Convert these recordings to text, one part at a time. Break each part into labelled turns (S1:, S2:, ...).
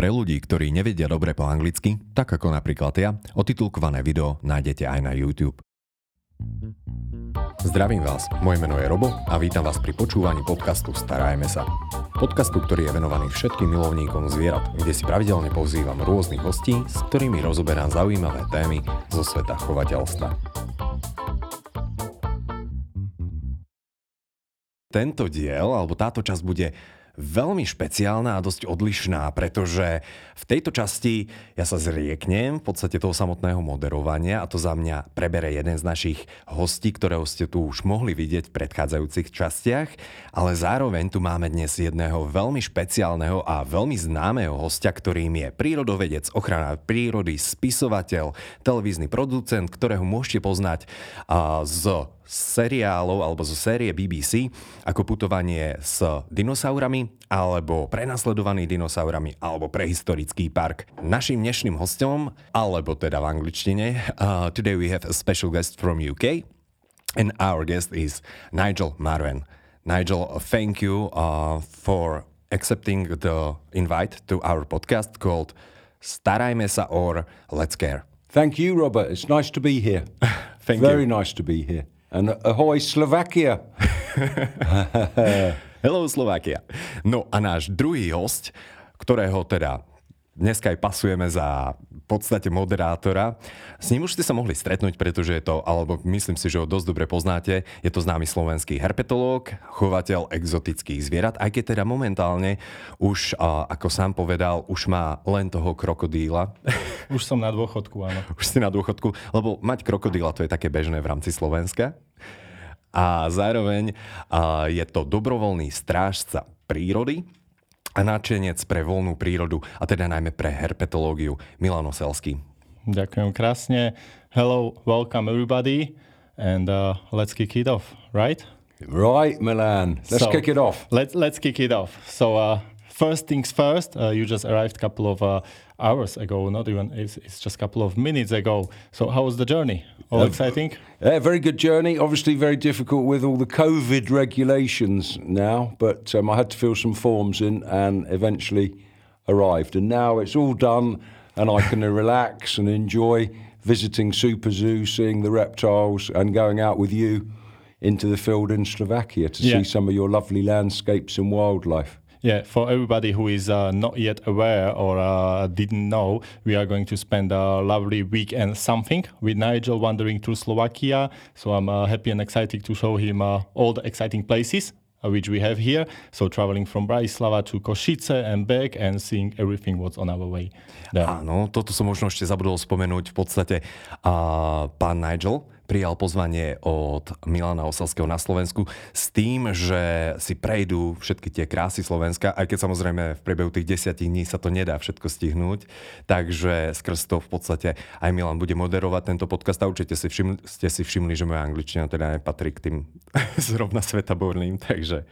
S1: Pre ľudí, ktorí nevedia dobre po anglicky, tak ako napríklad ja, otitulkované video nájdete aj na YouTube. Zdravím vás, moje meno je Robo a vítam vás pri počúvaní podcastu Starajme sa. Podcastu, ktorý je venovaný všetkým milovníkom zvierat, kde si pravidelne pozývam rôznych hostí, s ktorými rozoberám zaujímavé témy zo sveta chovateľstva. Tento diel, alebo táto časť bude veľmi špeciálna a dosť odlišná, pretože v tejto časti ja sa zrieknem v podstate toho samotného moderovania a to za mňa prebere jeden z našich hostí, ktorého ste tu už mohli vidieť v predchádzajúcich častiach, ale zároveň tu máme dnes jedného veľmi špeciálneho a veľmi známeho hostia, ktorým je prírodovedec, ochrana prírody, spisovateľ, televízny producent, ktorého môžete poznať z seriálov alebo zo série BBC ako putovanie s dinosaurami alebo prenasledovaný dinosaurami alebo prehistorický park. Našim dnešným hostom, alebo teda v angličtine, uh, today we have a special guest from UK and our guest is Nigel Marwen. Nigel, thank you uh, for accepting the invite to our podcast called Starajme sa or Let's Care.
S2: Thank you, Robert. It's nice to be here.
S1: Thank
S2: Very
S1: you.
S2: nice to be here. And ahoy Slovakia.
S1: Hello Slovakia. No a náš druhý host, ktorého teda dneska aj pasujeme za podstate moderátora. S ním už ste sa mohli stretnúť, pretože je to, alebo myslím si, že ho dosť dobre poznáte, je to známy slovenský herpetológ, chovateľ exotických zvierat, aj keď teda momentálne už, ako sám povedal, už má len toho krokodíla.
S3: Už som na dôchodku, áno.
S1: Už ste na dôchodku, lebo mať krokodíla to je také bežné v rámci Slovenska. A zároveň je to dobrovoľný strážca prírody a náčenec pre voľnú prírodu a teda najmä pre herpetológiu Milan Oselský.
S3: Ďakujem krásne. Hello, welcome everybody and uh, let's kick it off, right?
S2: Right, Milan. Let's
S3: So,
S2: kick it off.
S3: Let's let's kick it off. So uh, first things first, uh, you just arrived a couple of uh, hours ago, not even it's, it's just a couple of minutes ago. So how was the journey? All exciting?
S2: Yeah, very good journey. Obviously, very difficult with all the COVID regulations now, but um, I had to fill some forms in and eventually arrived. And now it's all done, and I can relax and enjoy visiting Super Zoo, seeing the reptiles, and going out with you into the field in Slovakia to
S3: Yeah.
S2: see some of your lovely landscapes and wildlife.
S3: Yeah, for everybody who is uh, not yet aware or uh, didn't know, we are going to spend a lovely week and something with Nigel wandering through Slovakia. So I'm uh, happy and excited to show him uh, all the exciting places uh, which we have here. So traveling from Bratislava to Košice and back and seeing everything what's on our way. There.
S1: Áno, toto som možno ešte zabudol spomenúť. V podstate a, pán Nigel prijal pozvanie od Milana Oselského na Slovensku s tým, že si prejdú všetky tie krásy Slovenska, aj keď samozrejme v priebehu tých desiatich dní sa to nedá všetko stihnúť. Takže skrz to v podstate aj Milan bude moderovať tento podcast a určite si všimli, ste si všimli, že moja angličtina teda nepatrí k tým zrovna svetaborným, takže...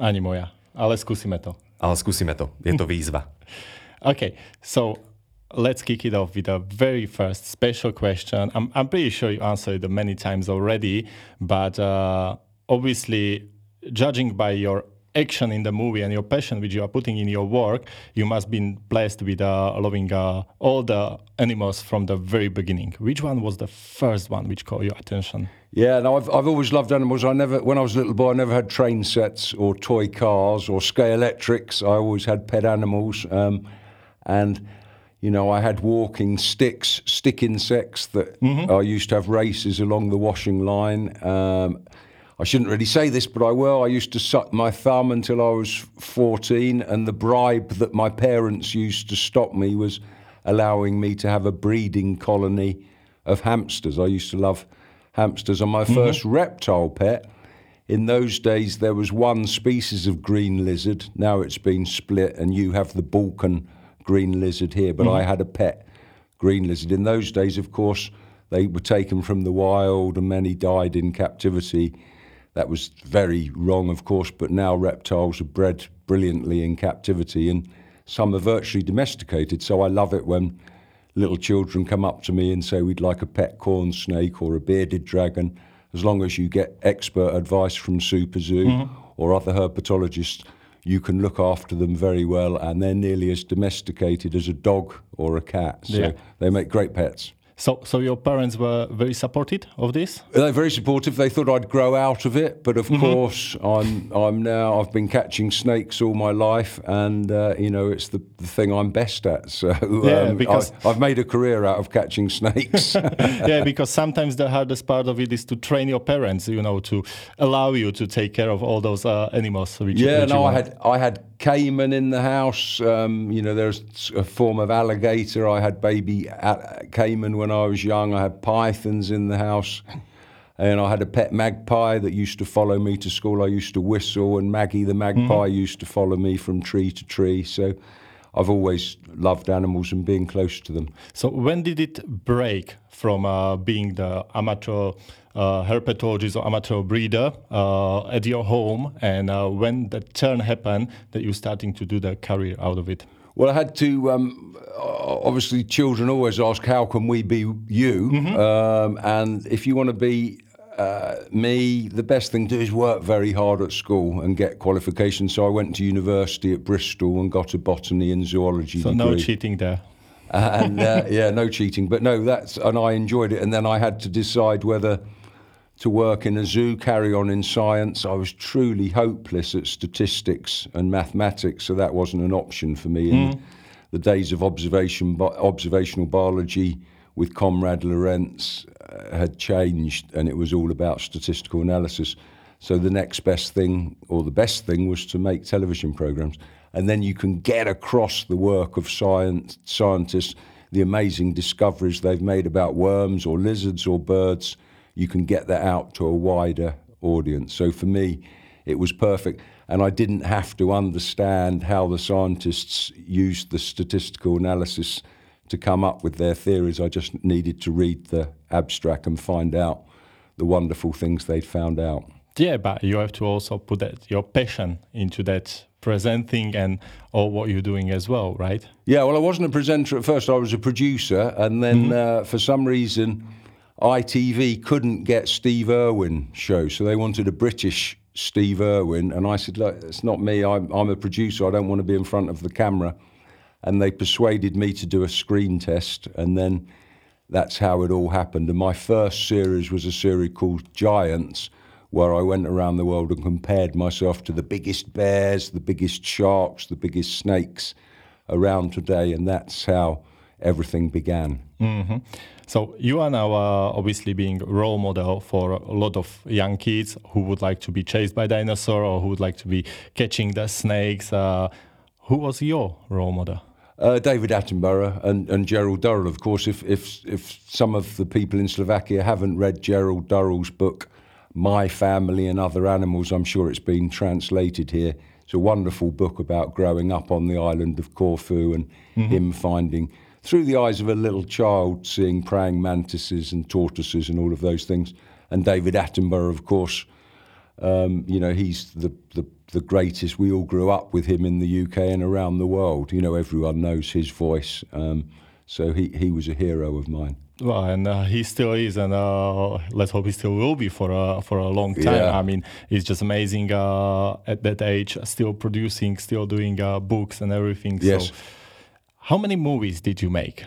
S3: Ani moja, ale skúsime to.
S1: Ale skúsime to, je to výzva.
S3: Okay, so let's kick it off with a very first special question. I'm, I'm pretty sure you answered it many times already, but uh, obviously, judging by your action in the movie and your passion which you are putting in your work, you must be blessed with uh, loving uh, all the animals from the very beginning. Which one was the first one which caught your attention?
S2: Yeah, no, I've, I've always loved animals. I never, when I was a little boy, I never had train sets or toy cars or scale electrics. I always had pet animals, um, and you know, I had walking sticks, stick insects that I used to have races along the washing line. Um, I shouldn't really say this, but I will. I used to suck my thumb until I was 14, and the bribe that my parents used to stop me was allowing me to have a breeding colony of hamsters. I used to love hamsters. And my first reptile pet, in those days, there was one species of green lizard. Now it's been split, and you have the Balkan green lizard here, but I mm-hmm. had a pet green lizard. In those days, of course, they were taken from the wild and many died in captivity. That was very wrong, of course, but now reptiles are bred brilliantly in captivity and some are virtually domesticated. So I love it when little children come up to me and say, We'd like a pet corn snake or a bearded dragon, as long as you get expert advice from Super Zoo mm-hmm. or other herpetologists. You can look after them very well, and they're nearly as domesticated as a dog or a cat. So
S3: Yeah.
S2: they make great pets.
S3: So, so your parents were very supportive of this.
S2: They're very supportive. They thought I'd grow out of it, but of
S3: Mm-hmm.
S2: course, I'm. I'm now. I've been catching snakes all my life, and uh, you know, it's the, the thing I'm best at. So
S3: Yeah,
S2: um,
S3: because-
S2: I, I've made a career out of catching snakes.
S3: yeah, because sometimes the hardest part of it is to train your parents, you know, to allow you to take care of all those uh, animals. Which,
S2: Yeah,
S3: which
S2: no, I had I had caiman in the house. Um, you know, there's a form of alligator. I had baby a- caiman when I was young. I had pythons in the house, and I had a pet magpie that used to follow me to school. I used to whistle, and Maggie the magpie used to follow me from tree to tree. So, I've always loved animals and being close to them.
S3: So when did it break from uh, being the amateur uh, herpetologist or amateur breeder uh, at your home, and uh, when the turn happened that you're starting to do the career out of it?
S2: Well, I had to. Um, obviously, children always ask, "How can we be you?" Um, and if you want to be uh, me, the best thing to do is work very hard at school and get qualifications. So I went to university at Bristol and got a botany and zoology
S3: So
S2: degree.
S3: no cheating there.
S2: and uh, yeah, no cheating. But no, that's and I enjoyed it. And then I had to decide whether to work in a zoo, carry on in science. I was truly hopeless at statistics and mathematics, so that wasn't an option for me. In the days of observation, bi- observational biology with Konrad Lorenz uh, had changed, and it was all about statistical analysis. So the next best thing, or the best thing, was to make television programs, and then you can get across the work of science scientists, the amazing discoveries they've made about worms or lizards or birds. You can get that out to a wider audience. So for me, it was perfect, and I didn't have to understand how the scientists used the statistical analysis to come up with their theories. I just needed to read the abstract and find out the wonderful things they'd found out.
S3: Yeah, but you have to also put that your passion into that presenting and all what you're doing as well, right?
S2: Yeah, well, I wasn't a presenter at first. I was a producer, and then uh, for some reason, ITV couldn't get Steve Irwin show, so they wanted a British Steve Irwin, and I said, "Look, it's not me. I'm, I'm a producer. I don't want to be in front of the camera." And they persuaded me to do a screen test, and then that's how it all happened. And my first series was a series called Giants, where I went around the world and compared myself to the biggest bears, the biggest sharks, the biggest snakes around today, and that's how everything began.
S3: hmm So you are now uh, obviously being a role model for a lot of young kids who would like to be chased by dinosaur or who would like to be catching the snakes. Uh, who was your role model?
S2: Uh, David Attenborough and, and Gerald Durrell, of course. If, if if some of the people in Slovakia haven't read Gerald Durrell's book, My Family and Other Animals, I'm sure it's been translated here. It's a wonderful book about growing up on the island of Corfu and him finding, through the eyes of a little child, seeing praying mantises and tortoises and all of those things. And David Attenborough, of course, um, you know, he's the, the, the greatest. We all grew up with him in the UK and around the world. You know, everyone knows his voice. Um, so he, he was a hero of mine.
S3: Well, and uh, he still is, and uh, let's hope he still will be for a for a long time.
S2: Yeah.
S3: I mean, it's just amazing uh, at that age, still producing, still doing uh, books and everything.
S2: Yes.
S3: So, how many movies did you make?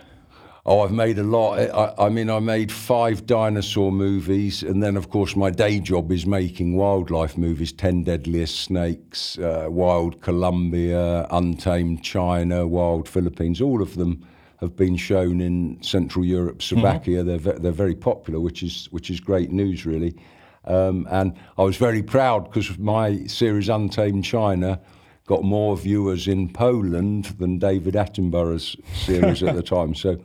S2: Oh, I've made a lot. I, I mean, I made five dinosaur movies, and then, of course, my day job is making wildlife movies: Ten Deadliest Snakes, uh, Wild Colombia, Untamed China, Wild Philippines. All of them have been shown in Central Europe, Slovakia. They're ve- they're very popular, which is which is great news, really. Um, and I was very proud because my series Untamed China got more viewers in Poland than David Attenborough's series at the time. So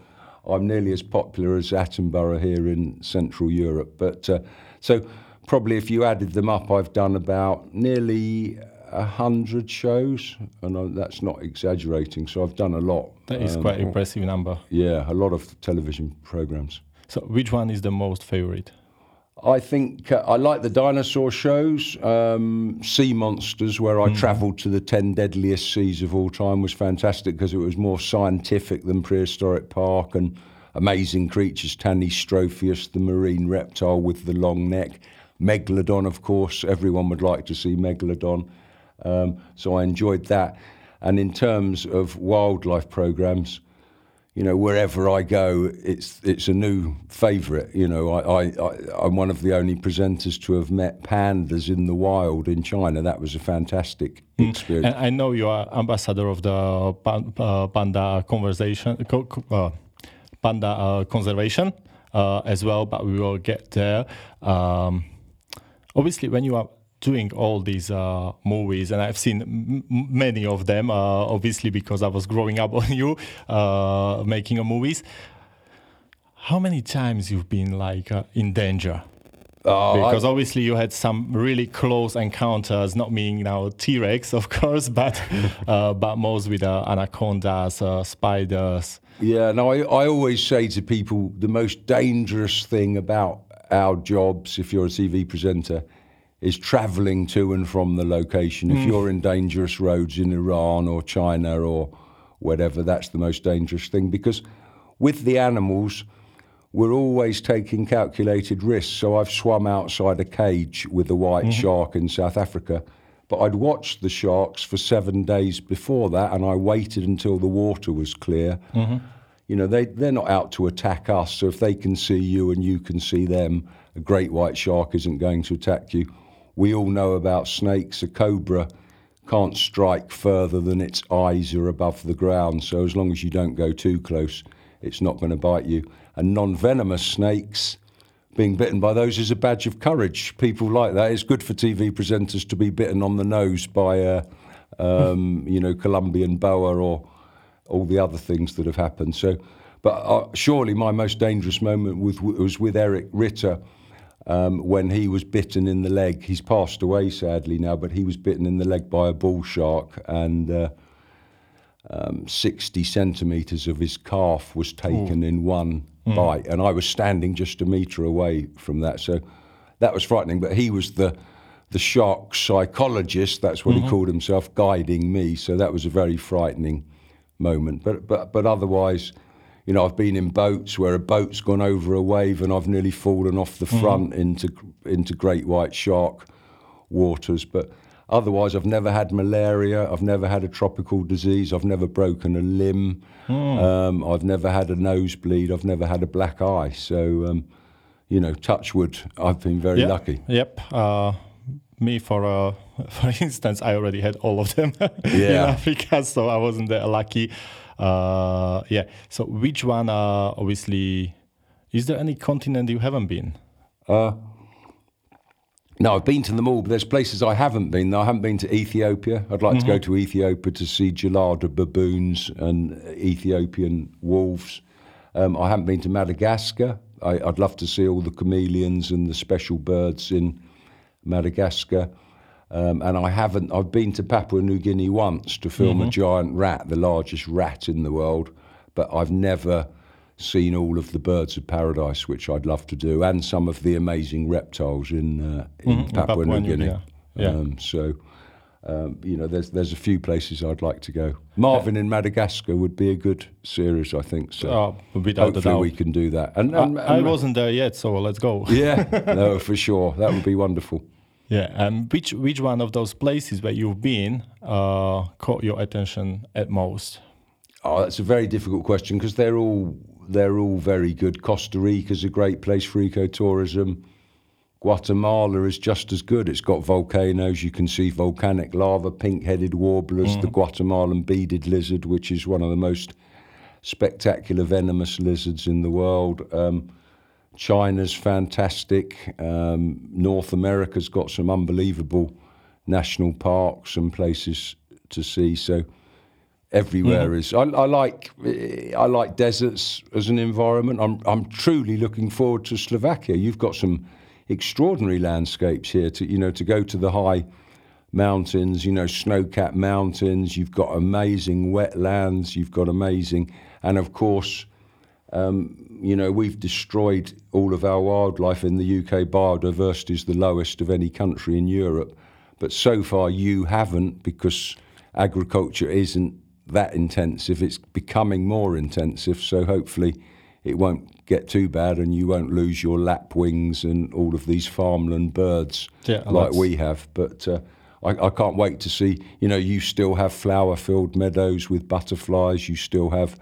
S2: I'm nearly as popular as Attenborough here in Central Europe. But uh, so probably if you added them up, I've done about nearly a hundred shows, and I, that's not exaggerating. So I've done a lot.
S3: That is
S2: Um,
S3: quite impressive number.
S2: Yeah, a lot of television programs.
S3: So, which one is the most favorite?
S2: I think uh, I like the dinosaur shows. Um, sea Monsters, where I travelled to the 10 deadliest seas of all time, was fantastic because it was more scientific than Prehistoric Park and amazing creatures. Tanystropheus, the marine reptile with the long neck. Megalodon, of course, everyone would like to see Megalodon. Um, so I enjoyed that. And in terms of wildlife programs, you know, wherever I go, it's it's a new favourite. You know, I, I, am one of the only presenters to have met pandas in the wild in China. That was a fantastic mm. experience.
S3: And I know you are ambassador of the uh, panda conversation, uh, panda uh, conservation uh, as well, but we will get there. Um, obviously, when you are doing all these uh, movies, and I've seen m- many of them, uh, obviously because I was growing up on you uh, making movies. How many times you've been like uh, in danger? Uh, because I, obviously you had some really close encounters, not meaning now T-Rex, of course, but uh, but most with anacondas, spiders.
S2: Yeah, no, I, I always say to people the most dangerous thing about our jobs, if you're a TV presenter, is travelling to and from the location. Mm. If you're in dangerous roads in Iran or China or whatever, that's the most dangerous thing because with the animals, we're always taking calculated risks. So I've swum outside a cage with a white mm-hmm. shark in South Africa, but I'd watched the sharks for seven days before that and I waited until the water was clear. Mm-hmm. You know, they, they're not out to attack us. So if they can see you and you can see them, a great white shark isn't going to attack you we all know about snakes. A cobra can't strike further than its eyes are above the ground. So as long as you don't go too close, it's not going to bite you. And non-venomous snakes, being bitten by those is a badge of courage. People like that. It's good for TV presenters to be bitten on the nose by a, um, you know, Colombian boa or all the other things that have happened. So, but uh, surely my most dangerous moment was, was with Erich Ritter um, when he was bitten in the leg. He's passed away sadly now, but he was bitten in the leg by a bull shark, and uh, um, 60 centimetres of his calf was taken Ooh. in one mm. bite. And I was standing just a metre away from that. So that was frightening. But he was the the shark psychologist, that's what mm-hmm. he called himself, guiding me. So that was a very frightening moment. But but but otherwise, you know, I've been in boats where a boat's gone over a wave and I've nearly fallen off the mm-hmm. front mm. into into great white shark waters. But otherwise, I've never had malaria. I've never had a tropical disease. I've never broken a limb. Mm. Um, I've never had a nosebleed. I've never had a black eye. So, um, you know, touch wood. I've been very
S3: yep.
S2: lucky.
S3: Yep. Uh, me, for uh, for instance, I already had all of them yeah. in Africa, so I wasn't that lucky. Uh, yeah. So which one? Uh, obviously, is there any continent you haven't been? Uh,
S2: no, I've been to them all, but there's places I haven't been. I haven't been to Ethiopia. I'd like mm-hmm. to go mm-hmm. to Ethiopia to see gelada baboons and Ethiopian wolves. Um, I haven't been to Madagascar. I, would love to see all the chameleons and the special birds in Madagascar. Um, and I haven't. I've been to Papua New Guinea once to film mm-hmm. a giant rat, the largest rat in the world, but I've never seen all of the birds of paradise, which I'd love to do, and some of the amazing reptiles in uh, in, mm-hmm. Papua, Papua, New Guinea. Yeah. Um, so. Um, you know, there's there's a few places I'd like to go. Marven in Madagascar would be a good series, I think. So oh, hopefully we can do that.
S3: And, and, and I, wasn't there yet, so let's go.
S2: yeah, no, for sure, that would be wonderful.
S3: Yeah, and which which one of those places where you've been uh, caught your attention at most?
S2: Oh, that's a very difficult question because they're all they're all very good. Costa Rica is a great place for ecotourism. Guatemala is just as good. It's got volcanoes. You can see volcanic lava, pink-headed warblers, mm. the Guatemalan beaded lizard, which is one of the most spectacular venomous lizards in the world. Um, China's fantastic. Um, North America's got some unbelievable national parks and places to see. So everywhere mm. is. I, I, like I like deserts as an environment. I'm I'm truly looking forward to Slovakia. You've got some extraordinary landscapes here. To you know to go to the high mountains, you know snow-capped mountains. You've got amazing wetlands. You've got amazing, and of course. Um, you know, we've destroyed all of our wildlife in the UK. Biodiversity is the lowest of any country in Europe. But so far, you haven't because agriculture isn't that intensive. It's becoming more intensive. So hopefully, it won't get too bad and you won't lose your lapwings and all of these farmland birds yeah, like we have. But uh, I, I can't wait to see. You know, you still have flower-filled meadows with butterflies. You still have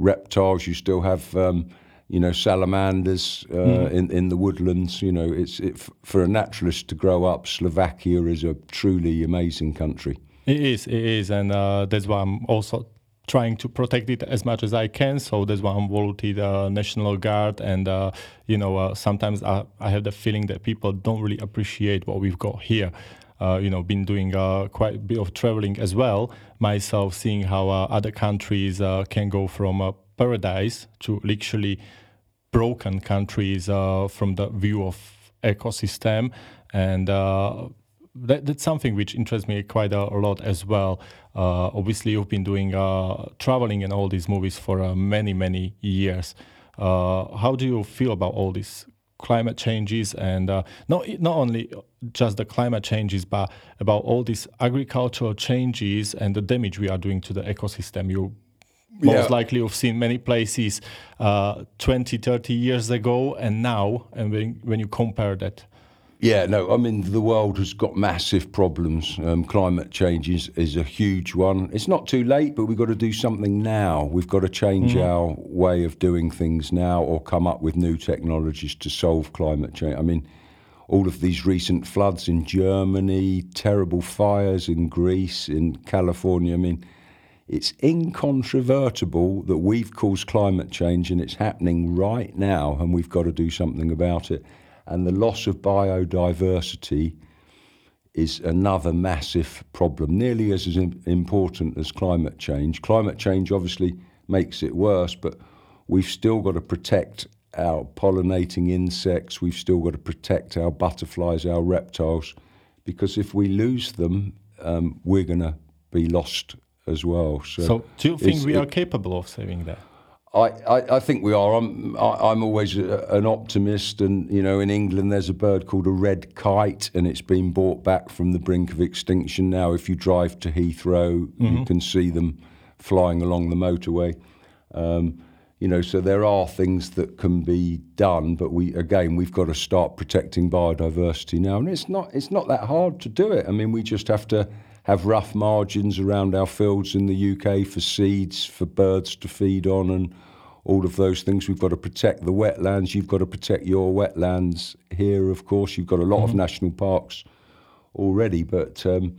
S2: reptiles. You still have, um, you know, salamanders uh, mm. in in the woodlands. You know, it's it, for a naturalist to grow up. Slovakia is a truly amazing country.
S3: It is, it is, and uh, that's why I'm also trying to protect it as much as I can. So that's why I'm volunteered the National Guard, and uh, you know, uh, sometimes I, I have the feeling that people don't really appreciate what we've got here. Uh, you know, been doing uh, quite a bit of traveling as well myself, seeing how uh, other countries can go from paradise to literally broken countries from the view of ecosystem and that, that's something which interests me quite a, lot as well. Uh, obviously, you've been doing uh, traveling and all these movies for uh, many, many years. How do you feel about all these climate changes and uh, not not only just the climate changes, but about all these agricultural changes and the damage we are doing to the ecosystem? You most yeah. likely have seen many places uh, 20, 30 years ago and now, and when, when you compare that.
S2: Yeah, no, I mean, the world has got massive problems. Um, climate change is, is a huge one. It's not too late, but we've got to do something now. We've got to change mm. our way of doing things now or come up with new technologies to solve climate change. I mean, all of these recent floods in Germany, terrible fires in Greece, in California. I mean, it's incontrovertible that we've caused climate change and it's happening right now, and we've got to do something about it and the loss of biodiversity is another massive problem, nearly as important as climate change. Climate change obviously makes it worse, but we've still got to protect our pollinating insects, we've still got to protect our butterflies, our reptiles, because if we lose them, um, we're going to be lost as well.
S3: So, so do you think we are capable of saving that?
S2: I, I, I, think we are. I'm I, am always a, an optimist, and you know, in England there's a bird called a red kite, and it's been brought back from the brink of extinction. Now, if you drive to Heathrow, mm-hmm. you can see them flying along the motorway. Um, you know, so there are things that can be done, but we again we've got to start protecting biodiversity now, and it's not it's not that hard to do it. I mean, we just have to have rough margins around our fields in the UK for seeds, for birds to feed on, and all of those things. We've got to protect the wetlands. You've got to protect your wetlands here, of course. You've got a lot mm-hmm. of national parks already, but um,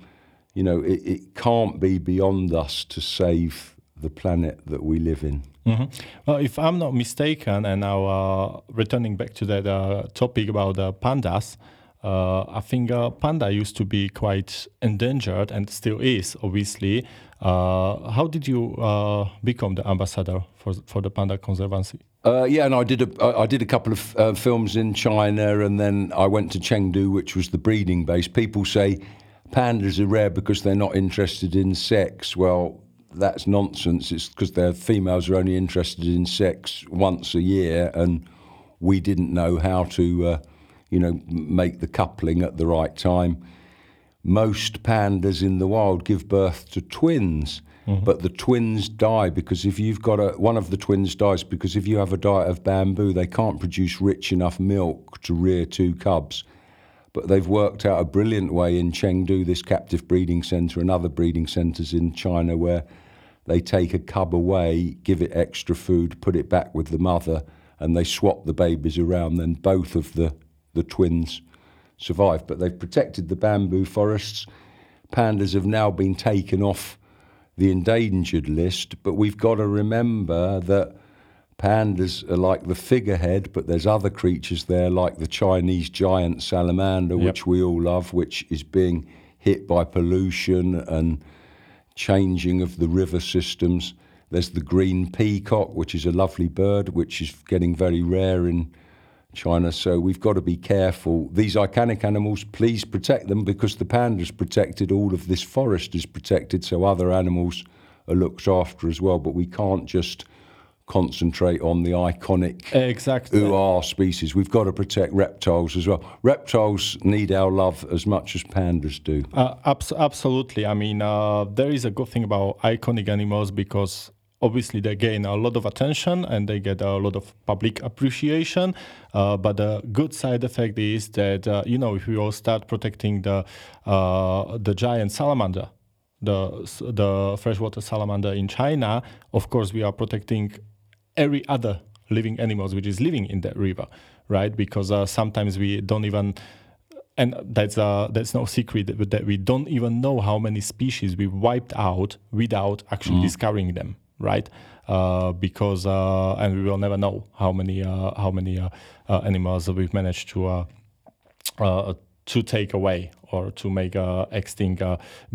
S2: you know it, it, can't be beyond us to save the planet that we live in.
S3: Mm-hmm. Well, if I'm not mistaken, and now uh, returning back to that uh, topic about the pandas. Uh, I think uh, panda used to be quite endangered and still is, obviously. Uh, how did you uh, become the ambassador for for the panda conservancy?
S2: Uh, yeah, and I did a I did a couple of uh, films in China, and then I went to Chengdu, which was the breeding base. People say pandas are rare because they're not interested in sex. Well, that's nonsense. It's because their females are only interested in sex once a year, and we didn't know how to you know, make the coupling at the right time. Most pandas in the wild give birth to twins, mm-hmm. but the twins die because if you've got a one of the twins dies because if you have a diet of bamboo, they can't produce rich enough milk to rear two cubs. But they've worked out a brilliant way in Chengdu, this captive breeding center, and other breeding centers in China, where they take a cub away, give it extra food, put it back with the mother, and they swap the babies around. Then both of the the twins survived. But they've protected the bamboo forests. Pandas have now been taken off the endangered list, but we've got to remember that pandas are like the figurehead, but there's other creatures there, like the Chinese giant salamander, yep. which we all love, which is being hit by pollution and changing of the river systems. There's the green peacock, which is a lovely bird, which is getting very rare in China. So we've got to be careful. These iconic animals, please protect them because the panda's protected, all of this forest is protected, so other animals are looked after as well. But we can't just concentrate on the iconic
S3: exactly.
S2: ooh species. We've got to protect reptiles as well. Reptiles need our love as much as pandas do.
S3: Uh, abs- absolutely. I mean, uh, there is a good thing about iconic animals because obviously they gain a lot of attention and they get a lot of public appreciation. Uh, but the good side effect is that uh, you know if we all start protecting the uh, the giant salamander, the the freshwater salamander in China, of course we are protecting every other living animals which is living in that river, right? Because uh, sometimes we don't even and that's uh, that's no secret that, that we don't even know how many species we wiped out without actually mm. discovering them right? Uh, because uh, and we will never know how many uh, how many uh, uh, animals we've managed to uh, to take away or to make extinct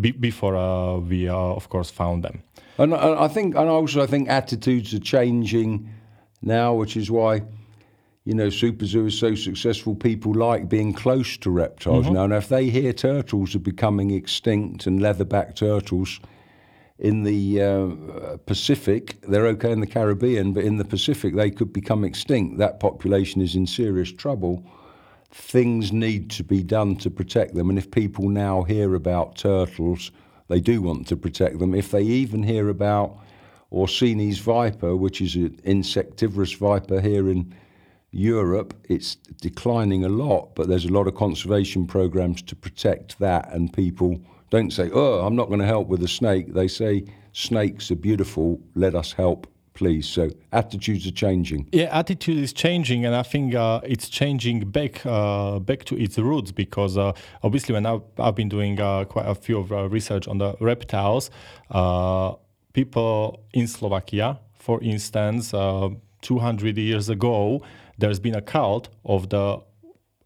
S3: be- before we of course found them.
S2: And I think, and also I think attitudes are changing now, which is why you know, Super Zoo is so successful, people like being close to reptiles mm-hmm. now. And if they hear turtles are becoming extinct and leatherback turtles, in the uh, Pacific, they're okay in the Caribbean, but in the Pacific, they could become extinct. That population is in serious trouble. Things need to be done to protect them. And if people now hear about turtles, they do want to protect them. If they even hear about Orsini's viper, which is an insectivorous viper here in Europe, it's declining a lot, but there's a lot of conservation programs to protect that and people don't say, oh, I'm not going to help with the snake. They say, snakes are beautiful, let us help please. So attitudes are changing.
S3: Yeah, attitude is changing, and I think uh, it's changing back uh, back to its roots because uh, obviously when I've, I've been doing uh, quite a few of uh, research on the reptiles, uh, people in Slovakia, for instance, 200 years ago, there's been a cult of the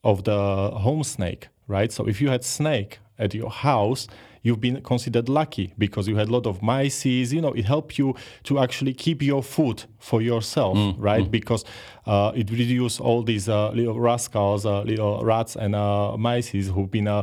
S3: of the home snake, right? So if you had snake at your house, you've been considered lucky because you had a lot of mice. You know, it helped you to actually keep your food for yourself, mm, right? Mm. Because uh, it reduced all these uh, little rascals, uh, little rats and uh, mice who've been uh,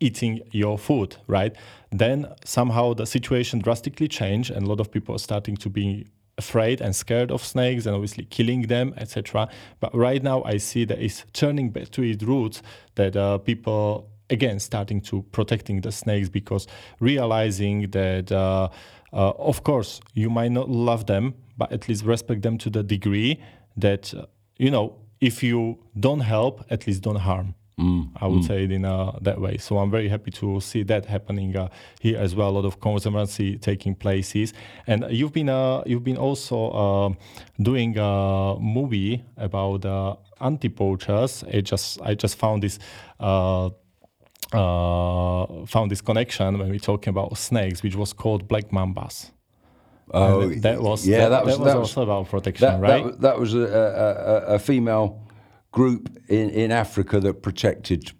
S3: eating your food, right? Then somehow the situation drastically changed, and a lot of people are starting to be afraid and scared of snakes and obviously killing them etc but right now i see that it's turning back to its roots that uh, people again starting to protecting the snakes because realizing that uh, uh, of course you might not love them but at least respect them to the degree that uh, you know if you don't help at least don't harm Mm, I would mm. say it in uh, that way. So I'm very happy to see that happening uh, here as well. A lot of conservancy taking places, and you've been uh, you've been also uh, doing a movie about anti poachers. I just I just found this uh, found this connection when we're talking about snakes, which was called black mambas. Oh, that was yeah, that, that was, that was that also about protection,
S2: that,
S3: right?
S2: That, that was a, a, a, female group in, in Africa that protected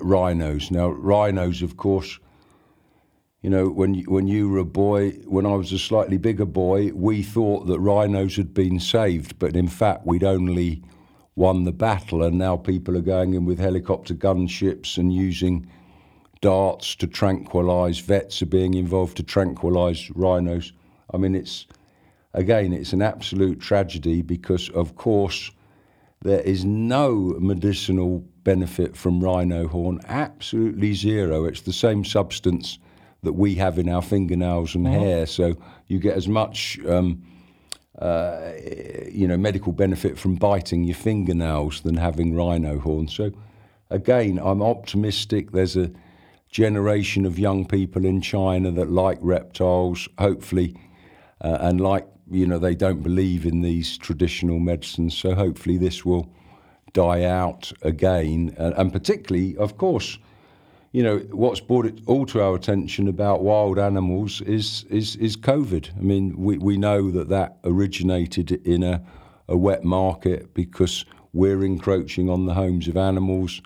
S2: rhinos. Now, rhinos, of course, you know, when you, when you were a boy, when I was a slightly bigger boy, we thought that rhinos had been saved, but in fact, we'd only won the battle, and now people are going in with helicopter gunships and using darts to tranquilise. Vets are being involved to tranquilise rhinos. I mean, it's again, it's an absolute tragedy because, of course, there is no medicinal benefit from rhino horn, absolutely zero. It's the same substance that we have in our fingernails and mm-hmm. hair, so you get as much. Um, uh, you know, medical benefit from biting your fingernails than having rhino horn. So, again, I'm optimistic. There's a generation of young people in China that like reptiles, hopefully, uh, and like, you know, they don't believe in these traditional medicines. So, hopefully, this will die out again. Uh, and particularly, of course, you know, what's brought it all to our attention about wild animals is is is COVID. I mean, we, we know that that originated in a, a wet market because we're encroaching on the homes of animals.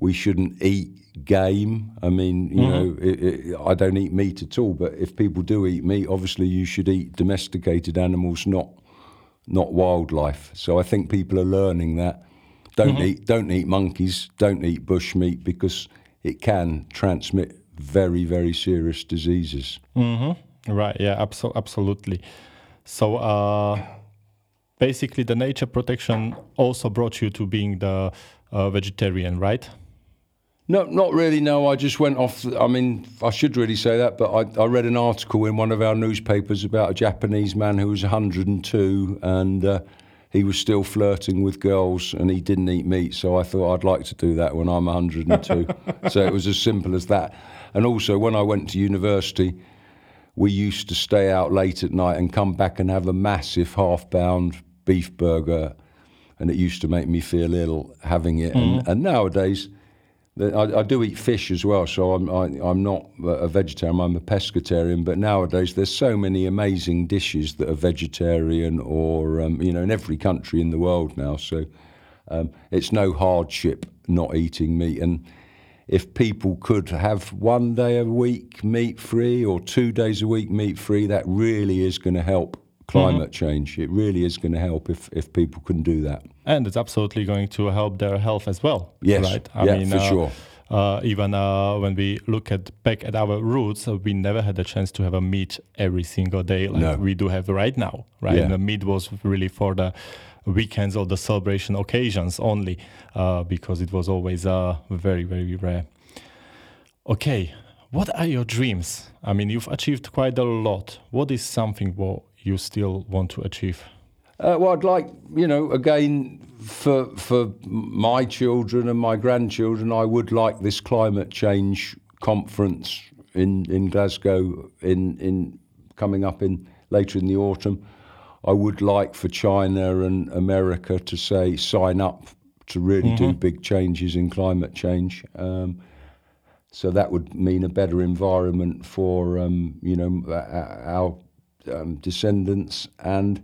S2: We shouldn't eat game. I mean, you mm-hmm. know, it, it, I don't eat meat at all. But if people do eat meat, obviously you should eat domesticated animals, not not wildlife. So I think people are learning that. Don't mm-hmm. eat don't eat monkeys. Don't eat bush meat because it can transmit very, very serious diseases.
S3: Mm-hmm. Right. Yeah. Abso- absolutely. So uh, basically, the nature protection also brought you to being the uh, vegetarian, right?
S2: No, not really. No, I just went off. I mean, I should really say that, but I, I read an article in one of our newspapers about a Japanese man who was 102 and uh, he was still flirting with girls and he didn't eat meat. So I thought I'd like to do that when I'm 102. so it was as simple as that. And also, when I went to university, we used to stay out late at night and come back and have a massive half pound beef burger. And it used to make me feel ill having it. And, and nowadays, I, I do eat fish as well, so I'm I, I'm not a vegetarian. I'm a pescatarian. But nowadays, there's so many amazing dishes that are vegetarian, or um, you know, in every country in the world now. So um, it's no hardship not eating meat. And if people could have one day a week meat free, or two days a week meat free, that really is going to help climate change. It really is going to help if if people can do that.
S3: and it's absolutely going to help their health as well.
S2: Yes.
S3: right?
S2: Yeah, for
S3: uh,
S2: sure.
S3: Uh, even uh, when we look at back at our roots, uh, we never had a chance to have a meat every single day like
S2: No.
S3: we do have right now. Right,
S2: Yeah.
S3: and the meat was really for the weekends or the celebration occasions only, uh, because it was always uh, very very rare. Okay, what are your dreams? I mean, you've achieved quite a lot. What is something what you still want to achieve?
S2: Uh, well, I'd like, you know, again, for for my children and my grandchildren, I would like this climate change conference in, in Glasgow in in coming up in later in the autumn. I would like for China and America to say sign up to really do big changes in climate change. Um, so that would mean a better environment for um, you know our um, descendants and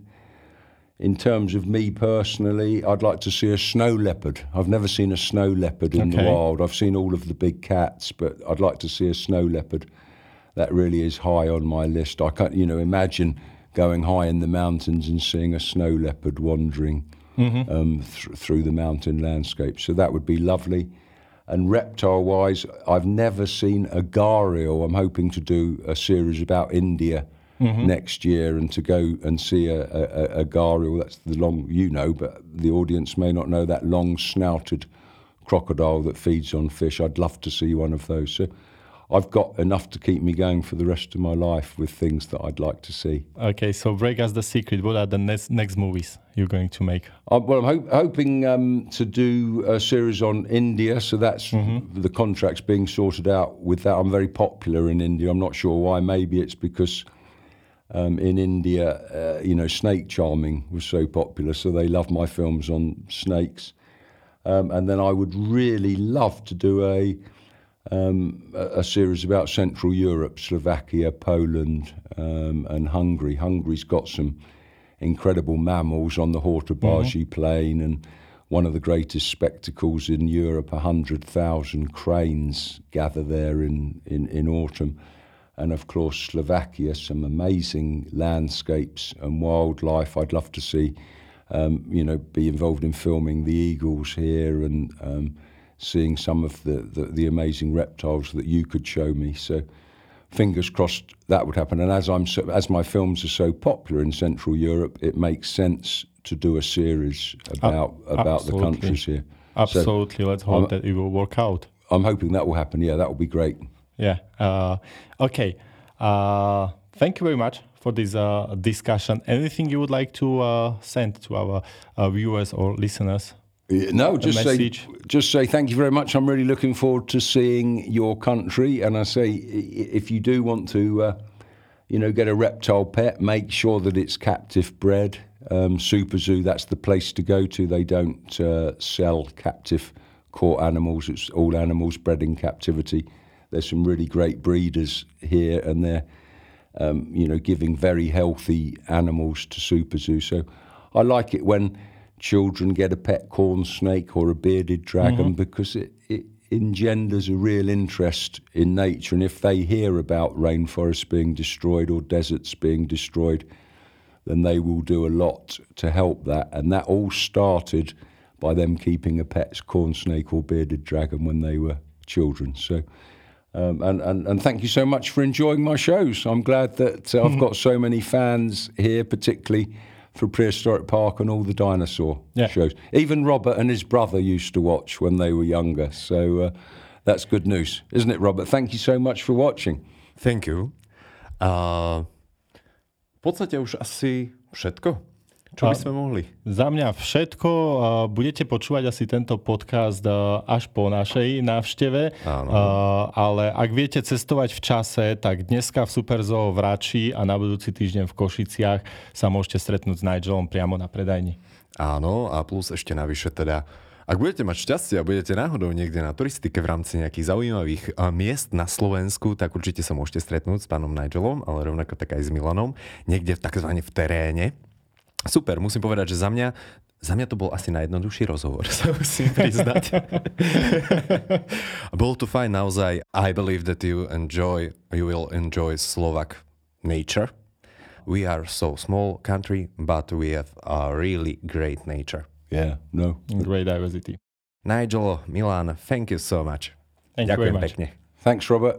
S2: in terms of me personally, I'd like to see a snow leopard. I've never seen a snow leopard in the wild. I've seen all of the big cats, but I'd like to see a snow leopard. That really is high on my list. I can't, you know, imagine going high in the mountains and seeing a snow leopard wandering um, th- through the mountain landscape. So that would be lovely. And reptile-wise, I've never seen a gharial. I'm hoping to do a series about India next year and to go and see a, a, a- gharial. That's the long, you know, but the audience may not know that long-snouted crocodile that feeds on fish. I'd love to see one of those. So I've got enough to keep me going for the rest of my life with things that I'd like to see.
S3: Okay, so break us the secret. What are the next next movies you're going to make?
S2: Uh, well, I'm hope, hoping um, to do a series on India, so that's the contracts being sorted out with that. I'm very popular in India. I'm not sure why. Maybe it's because um, in India, uh, you know, snake charming was so popular, so they love my films on snakes. Um, and then I would really love to do a um, a, series about Central Europe, Slovakia, Poland, um, and Hungary. Hungary's got some incredible mammals on the Hortobágy Plain, and one of the greatest spectacles in Europe. A hundred thousand cranes gather there in, in, in autumn. And of course, Slovakia, some amazing landscapes and wildlife. I'd love to see, um, you know, be involved in filming the eagles here and um, seeing some of the, the, the amazing reptiles that you could show me. So, fingers crossed that would happen. And as I'm so, as my films are so popular in Central Europe, it makes sense to do a series about about the countries here.
S3: Absolutely. Let's hope
S2: I'm-
S3: that it will work out.
S2: I'm hoping that will happen. Yeah, that will be great.
S3: Yeah. Uh, okay. Uh, thank you very much for this uh, discussion. Anything you would like to uh, send to our uh, viewers or listeners?
S2: No, just say just say thank you very much. I'm really looking forward to seeing your country. And I say, if you do want to, uh, you know, get a reptile pet, make sure that it's captive bred. Um, Super Zoo, that's the place to go to. They don't uh, sell captive caught animals. It's all animals bred in captivity. There's some really great breeders here, and they're um, you know, giving very healthy animals to Super Zoo. So I like it when children get a pet corn snake or a bearded dragon because it, it engenders a real interest in nature. And if they hear about rainforests being destroyed or deserts being destroyed, then they will do a lot to help that. And that all started by them keeping a pet corn snake or bearded dragon when they were children. So, um, and, and, and thank you so much for enjoying my shows. I'm glad that uh, I've got so many fans here, particularly for Prehistoric Park and all the dinosaur
S3: Yeah.
S2: shows. Even Robert and his brother used to watch when they were younger. So uh, That's good news, isn't it, Robert? Thank you so much for watching.
S1: Thank you. Uh, v podstate už asi všetko. Čo by sme mohli?
S3: Za mňa všetko. Budete počúvať asi tento podcast až po našej návšteve.
S1: Áno.
S3: Ale ak viete cestovať v čase, tak dneska v Superzoo v Rači a na budúci týždeň v Košiciach sa môžete stretnúť s Nigelom priamo na predajni.
S1: Áno, a plus ešte navyše teda ak budete mať šťastie a budete náhodou niekde na turistike v rámci nejakých zaujímavých miest na Slovensku, tak určite sa môžete stretnúť s pánom Nigelom, ale rovnako tak aj s Milanom, niekde v takzvané v teréne. Super, musím povedať, že za mňa, za mňa to bol asi najjednoduchší rozhovor, sa musím priznať. bol to fajn naozaj. I believe that you enjoy, you will enjoy Slovak nature. We are so small country, but we have a really great nature.
S2: Yeah, no.
S3: Great diversity.
S1: Nigel, Milan, thank you so much.
S3: Thank
S1: Ďakujem
S3: you very much.
S1: pekne.
S2: Thanks, Robert.